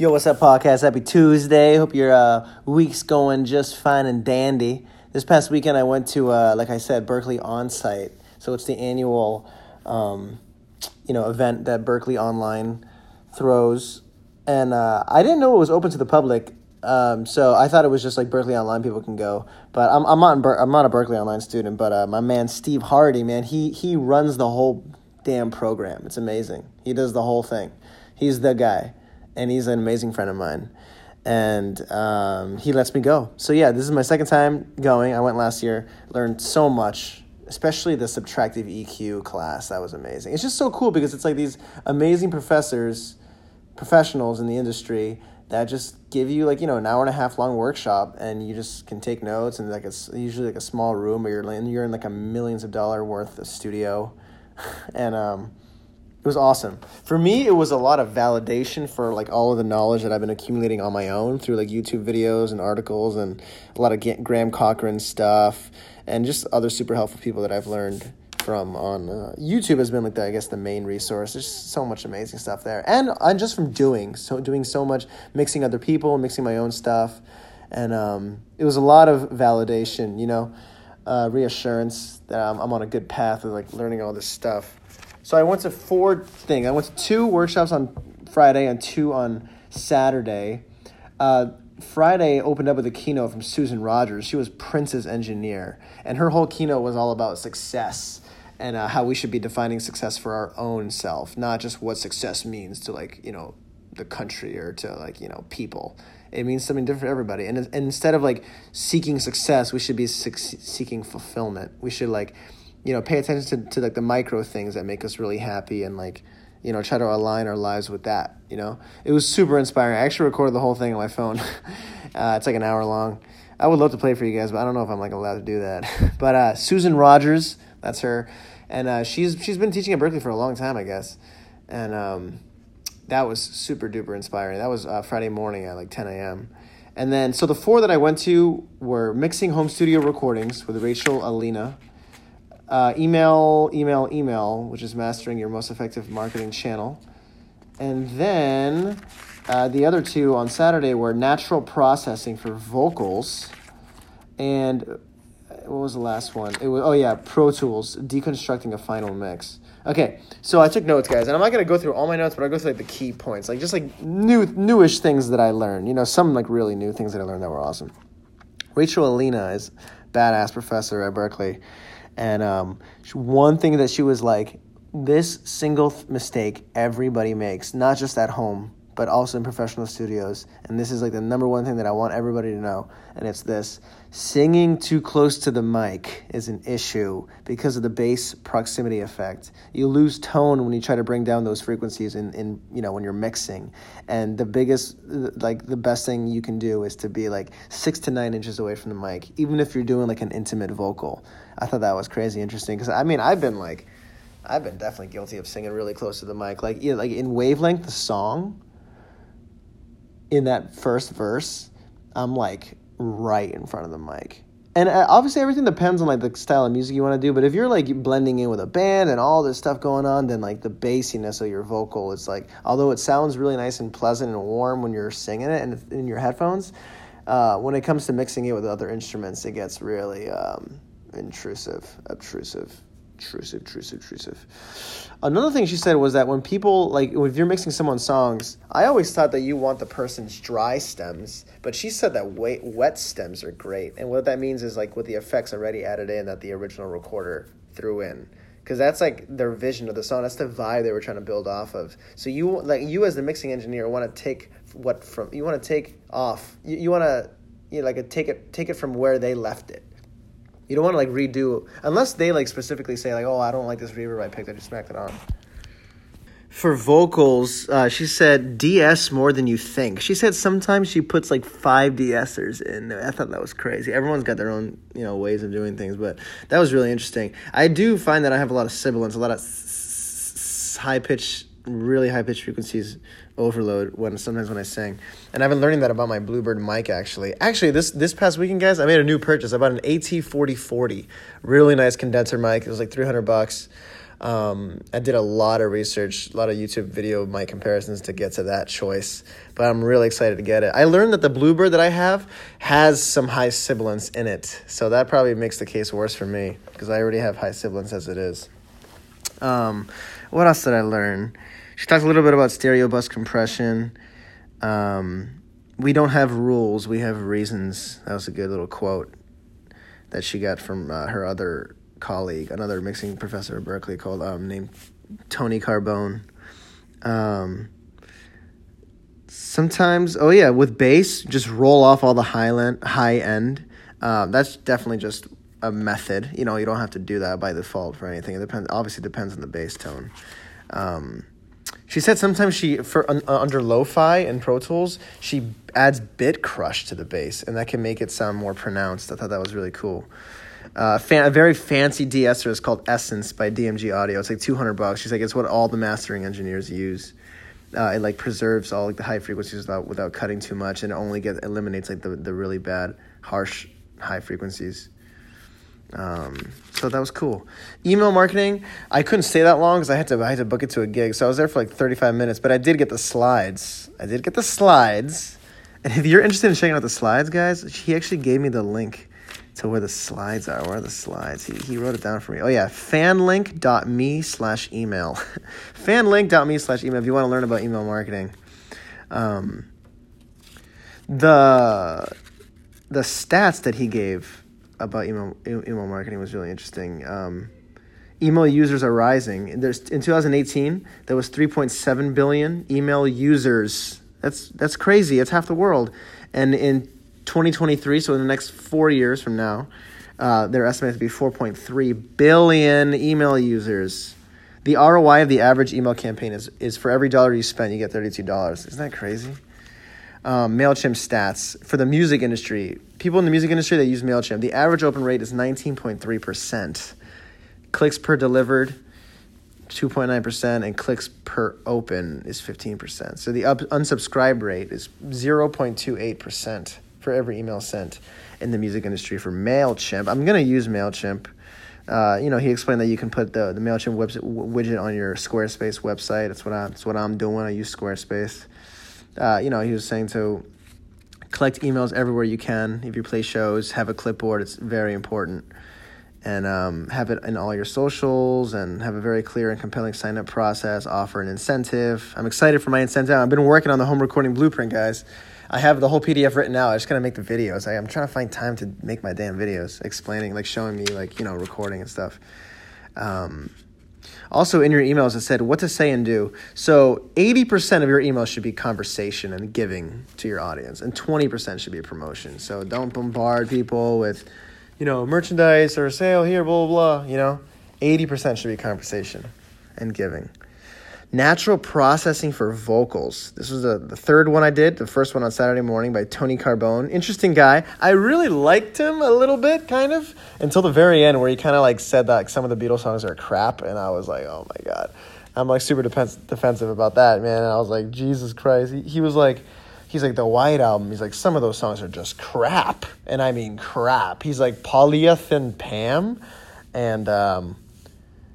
Yo, what's up, podcast? Happy Tuesday. Hope your uh, week's going just fine and dandy. This past weekend, I went to, uh, like I said, Berklee Onsite. So it's the annual, um, you know, event that Berklee Online throws, and uh, I didn't know it was open to the public. Um, so I thought it was just like Berklee Online people can go, but I'm I'm not Ber- I'm not a Berklee Online student, but uh, my man Steve Hardy, man, he he runs the whole damn program. It's amazing. He does the whole thing. He's the guy and he's an amazing friend of mine. And um, he lets me go. So yeah, this is my second time going. I went last year, learned so much, especially the subtractive EQ class. That was amazing. It's just so cool because it's like these amazing professors, professionals in the industry that just give you like you know an hour and a half long workshop and you just can take notes and like it's usually like a small room or you're in you're in like a millions of dollar worth of studio and um it was awesome. For me, it was a lot of validation for like all of the knowledge that I've been accumulating on my own through like YouTube videos and articles and a lot of Graham Cochran stuff and just other super helpful people that I've learned from on uh, YouTube has been like the, I guess the main resource. There's so much amazing stuff there, and I'm just from doing so doing so much, mixing other people, mixing my own stuff, and um, it was a lot of validation, you know, uh, reassurance that I'm, I'm on a good path of like learning all this stuff so I went to four things. I went to two workshops on Friday and two on Saturday. Uh, Friday opened up with a keynote from Susan Rogers. She was Prince's engineer, and her whole keynote was all about success and uh, how we should be defining success for our own self, not just what success means to like you know the country or to like you know people. It means something different for everybody. And, and instead of like seeking success, we should be seeking fulfillment. We should like you know, pay attention to, to like the micro things that make us really happy and like, you know, try to align our lives with that, you know. It was super inspiring. I actually recorded the whole thing on my phone. uh, it's like an hour long. I would love to play for you guys, but I don't know if I'm like allowed to do that. but uh, Susan Rogers, that's her, and uh, she's she's been teaching at Berklee for a long time, I guess, and um, that was super duper inspiring. That was uh, Friday morning at like 10 a.m. And then, so the four that I went to were mixing home studio recordings with Rachel Alina, uh, email, email, email, which is mastering your most effective marketing channel. And then uh, the other two on Saturday were natural processing for vocals. And uh, what was the last one? It was oh yeah, Pro Tools, deconstructing a final mix. Okay, so I took notes, guys, and I'm not gonna go through all my notes, but I'll go through like the key points, like just like new newish things that I learned. You know, some like really new things that I learned that were awesome. Rachel Alina is badass professor at Berklee and um, one thing that she was like, this single th- mistake everybody makes, not just at home, but also in professional studios. And this is like the number one thing that I want everybody to know. And it's this singing too close to the mic is an issue because of the bass proximity effect. You lose tone when you try to bring down those frequencies in, in you know when you're mixing. And the biggest like the best thing you can do is to be like six to nine inches away from the mic, even if you're doing like an intimate vocal. I thought that was crazy interesting because I mean I've been like I've been definitely guilty of singing really close to the mic. Like yeah, like in wavelength, the song in that first verse, I'm like right in front of the mic. And uh, obviously, everything depends on like the style of music you want to do. But if you're like blending in with a band and all this stuff going on, then like the bassiness of your vocal, it's like although it sounds really nice and pleasant and warm when you're singing it and in your headphones, uh, when it comes to mixing it with other instruments, it gets really um, intrusive, obtrusive intrusive, intrusive, intrusive. Another thing she said was that when people like if you're mixing someone's songs, I always thought that you want the person's dry stems, but she said that wet, wet stems are great, and what that means is like with the effects already added in that the original recorder threw in. Because that's like their vision of the song. That's the vibe they were trying to build off of. So you like you as the mixing engineer want to take what from you want to take off. You, you want to you know, like take it take it from where they left it you don't want to like redo unless they like specifically say like, "Oh, I don't like this reverb I picked. I just smacked it on." For vocals, uh, she said de-ess more than you think. She said sometimes she puts like five de-essers in. I thought that was crazy. Everyone's got their own you know ways of doing things, but that was really interesting. I do find that I have a lot of sibilants, a lot of high pitch, really high pitch frequencies overload when sometimes when I sing. And I've been learning that about my Bluebird mic actually. Actually, this this past weekend, guys, I made a new purchase. I bought an AT4040, really nice condenser mic. It was like 300 bucks. Um, I did a lot of research, a lot of YouTube video my comparisons to get to that choice, but I'm really excited to get it. I learned that the Bluebird that I have has some high sibilance in it, so that probably makes the case worse for me because I already have high sibilance as it is. Um, what else did I learn? She talked a little bit about stereo bus compression. Um, we don't have rules, we have reasons. That was a good little quote that she got from uh, her other colleague, another mixing professor at Berklee called um, named Tony Carbone. Um, sometimes, oh yeah, with bass, just roll off all the high end. High end. Um, that's definitely just a method. You know, you don't have to do that by default for anything. It depends. Obviously, depends on the bass tone. Um, she said sometimes she for uh, under lo-fi and Pro Tools she adds bit crush to the bass, and that can make it sound more pronounced. I thought that was really cool. Uh, fan, a very fancy de-esser is called Essence by DMG Audio. It's like two hundred bucks. She's like, it's what all the mastering engineers use. Uh, it like preserves all like the high frequencies without without cutting too much, and it only get eliminates like the the really bad harsh high frequencies. Um, so that was cool. Email marketing, I couldn't stay that long because I had to I had to book it to a gig. So I was there for like thirty five minutes, but I did get the slides. I did get the slides. And if you're interested in checking out the slides, guys, he actually gave me the link to where the slides are. Where are the slides? He, he wrote it down for me. Oh yeah, fanlink.me slash email. fanlink.me slash email if you want to learn about email marketing. Um, the the stats that he gave about email email marketing was really interesting. Um, email users are rising. There's in 2018 there was 3.7 billion email users. That's that's crazy. It's half the world. And in 2023, so in the next four years from now, uh, they're estimated to be 4.3 billion email users. The ROI of the average email campaign is, is for every dollar you spend, you get $32. Isn't that crazy? Um, MailChimp stats for the music industry. People in the music industry that use MailChimp, the average open rate is 19.3%. Clicks per delivered, 2.9%, and clicks per open is 15%. So the up, unsubscribe rate is 0.28% for every email sent in the music industry for MailChimp. I'm going to use MailChimp. Uh, you know, he explained that you can put the, the MailChimp website, widget on your Squarespace website. That's what, I, that's what I'm doing. I use Squarespace uh, you know, he was saying to collect emails everywhere you can. If you play shows, have a clipboard. It's very important. And um, have it in all your socials and have a very clear and compelling sign up process, offer an incentive. I'm excited for my incentive. I've been working on the home recording blueprint, guys. I have the whole PDF written out. I just gotta make the videos. I, I'm trying to find time to make my damn videos, explaining, like showing me, like you know, recording and stuff. Um, also, in your emails, it said what to say and do. So, 80% of your emails should be conversation and giving to your audience, and 20% should be a promotion. So, don't bombard people with, you know, merchandise or sale here, blah, blah, blah. You know, 80% should be conversation and giving. Natural Processing for Vocals. This was the, the third one I did, the first one on Saturday morning by Tony Carbone. Interesting guy. I really liked him a little bit, kind of, until the very end where he kind of like said that like, some of the Beatles songs are crap, and I was like, oh my god. I'm like super defensive about that, man. And I was like, Jesus Christ. He, he was like, he's like the White Album. He's like some of those songs are just crap, and I mean crap. He's like Polyethylene Pam, and um,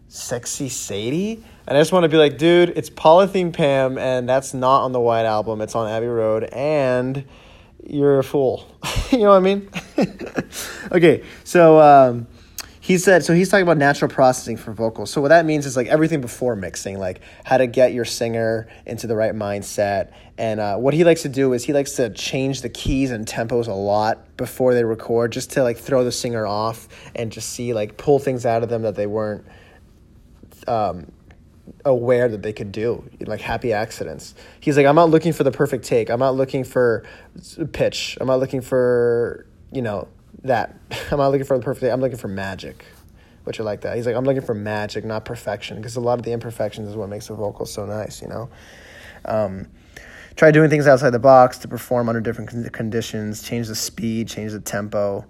Sexy Sadie and I just want to be like, dude, it's Polythene Pam, and that's not on the White Album. It's on Abbey Road, and you're a fool. you know what I mean? okay, so um, he said, so he's talking about natural processing for vocals. So what that means is like everything before mixing, like how to get your singer into the right mindset. And uh, what he likes to do is he likes to change the keys and tempos a lot before they record, just to like throw the singer off and just see like pull things out of them that they weren't. Um, aware that they could do like happy accidents. He's like i'm not looking for the perfect take. I'm not looking for pitch. I'm not looking for you know that. I'm not looking for the perfect i'm looking for magic. Which are like that. He's like i'm looking for magic not perfection. Because a lot of the imperfections is what makes the vocal so nice you know? Um, try doing things outside the box to perform under different conditions. Change the speed change the tempo.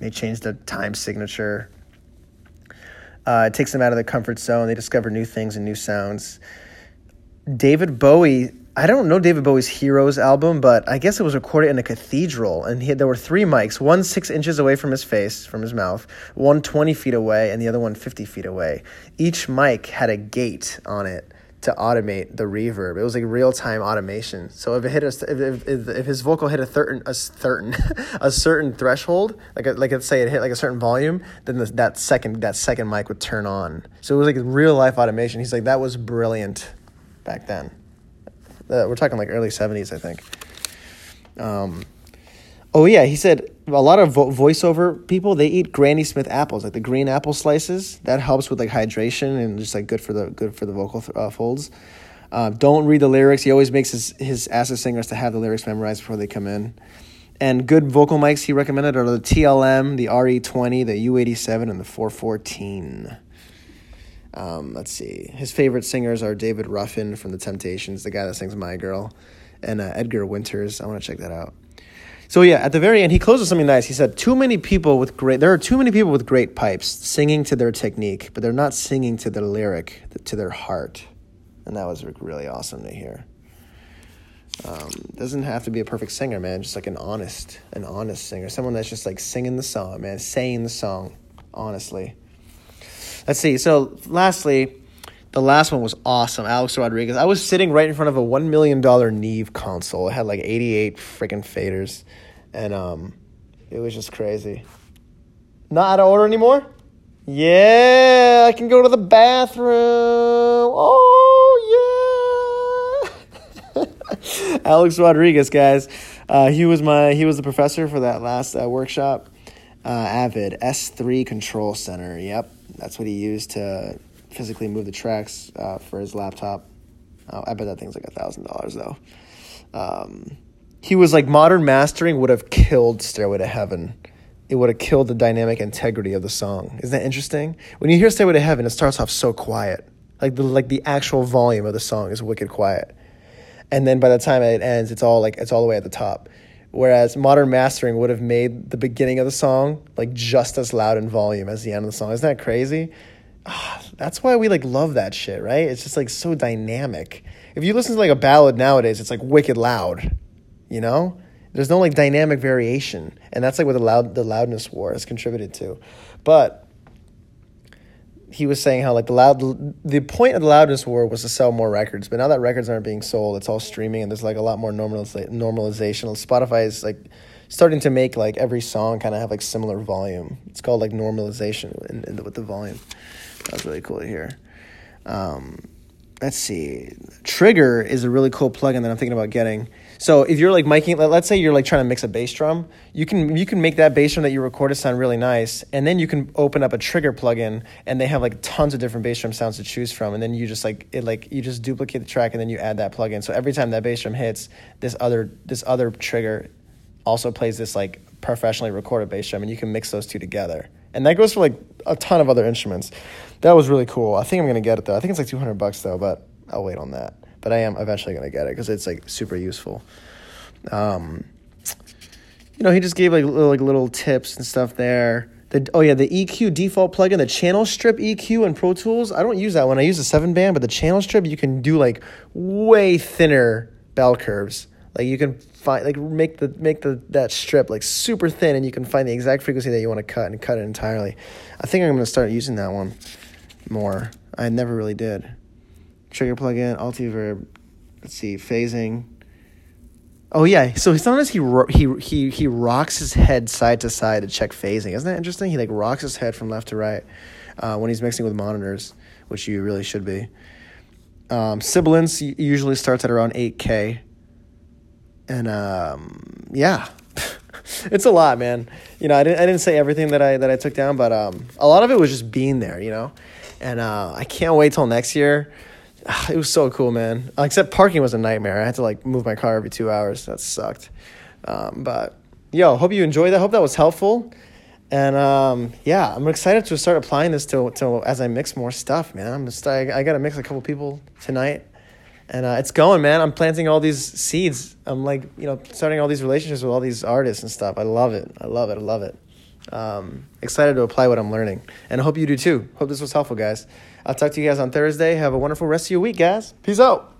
May change the time signature uh, it takes them out of their comfort zone. They discover new things and new sounds. David Bowie I don't know David Bowie's Heroes album, but I guess it was recorded in a cathedral, and had, there were three mics, one six inches away from his face, from his mouth, one 20 feet away, and the other one 50 feet away. Each mic had a gate on it to automate the reverb. It was like real time automation. So if it hit a, if, if, if his vocal hit a certain a certain a certain threshold, like a, like let's say it hit like a certain volume, then the, that second that second mic would turn on. So it was like real life automation. He's like that was brilliant back then. Uh, we're talking like early seventies, I think. Um, oh yeah, he said a lot of vo- voiceover people they eat Granny Smith apples, like the green apple slices. That helps with like hydration and just like good for the good for the vocal uh, folds. Uh, don't read the lyrics. He always makes his his acid singers to have the lyrics memorized before they come in. And good vocal mics he recommended are the TLM, the RE20, the U87, and the 414. Um, let's see. His favorite singers are David Ruffin from The Temptations, the guy that sings My Girl, and uh, Edgar Winters. I want to check that out. So yeah, at the very end, he closes with something nice. He said, "Too many people with great. There are too many people with great pipes singing to their technique, but they're not singing to the lyric, to their heart." And that was really awesome to hear. Um, doesn't have to be a perfect singer, man. Just like an honest, an honest singer, someone that's just like singing the song, man, saying the song honestly. Let's see. So, lastly, the last one was awesome. Alex Rodriguez. I was sitting right in front of a $1 million Neve console. It had like 88 freaking faders. And um, it was just crazy. Not out of order anymore? Yeah, I can go to the bathroom. Oh, yeah. Alex Rodriguez, guys. Uh, he was my he was the professor for that last uh, workshop. Uh, Avid S3 Control Center. Yep, that's what he used to physically move the tracks uh, for his laptop. Uh, I bet that thing's like a thousand dollars though. Um, he was like modern mastering would have killed Stairway to Heaven. It would have killed the dynamic integrity of the song. Isn't that interesting? When you hear Stairway to Heaven, it starts off so quiet. Like the like the actual volume of the song is wicked quiet. And then by the time it ends, it's all like it's all the way at the top. Whereas modern mastering would have made the beginning of the song like just as loud in volume as the end of the song. Isn't that crazy? That's why we like love that shit, right? It's just like so dynamic. If you listen to like a ballad nowadays, it's like wicked loud, you know? There's no like dynamic variation, and that's like what the loud the loudness war has contributed to. But he was saying how like the loud the point of the loudness war was to sell more records, but now that records aren't being sold, it's all streaming, and there's like a lot more normaliza- normalization. Spotify is like starting to make like every song kind of have like similar volume. It's called like normalization in, in the, with the volume. That was really cool to hear. Um, let's see. Trigger is a really cool plugin that I'm thinking about getting. So if you're like miking, let's say you're like trying to mix a bass drum, you can you can make that bass drum that you recorded sound really nice, and then you can open up a trigger plugin, and they have like tons of different bass drum sounds to choose from, and then you just like it like you just duplicate the track, and then you add that plugin. So every time that bass drum hits, this other this other trigger also plays this like professionally recorded bass drum, and you can mix those two together. And that goes for like a ton of other instruments. That was really cool. I think I'm gonna get it though. I think it's like 200 bucks though, but I'll wait on that but I am eventually to get it because it's like super useful. Um, you know, he just gave like little, like little tips and stuff there. The, oh yeah, the EQ default plugin, the channel strip EQ in Pro Tools. I don't use that one. I use the seven band, but the channel strip you can do like way thinner bell curves. Like you can find like make the make the that strip like super thin, and you can find the exact frequency that you want to cut and cut it entirely. I think I'm going to start using that one more. I never really did trigger plugin, Altiverb. Let's see, phasing. Oh yeah, so sometimes he he he he rocks his head side to side to check phasing. Isn't that interesting? He like rocks his head from left to right uh, when he's mixing with monitors, which you really should be. Um, sibilance usually starts at around eight k, and um, yeah, it's a lot, man. You know, I didn't I didn't say everything that I that I took down, but um, a lot of it was just being there, you know, and uh, I can't wait till next year it was so cool, man. Except parking was a nightmare. I had to like move my car every two hours. That sucked. Um, but yo, hope you enjoyed that. Hope that was helpful. And um, yeah, I'm excited to start applying this to, to as I mix more stuff, man. I'm just I, I got to mix a couple people tonight, and uh, it's going, man. I'm planting all these seeds. I'm like you know starting all these relationships with all these artists and stuff. I love it. I love it. I love it. Um, excited to apply what I'm learning, and I hope you do too. Hope this was helpful, guys. I'll talk to you guys on Thursday. Have a wonderful rest of your week, guys. Peace out.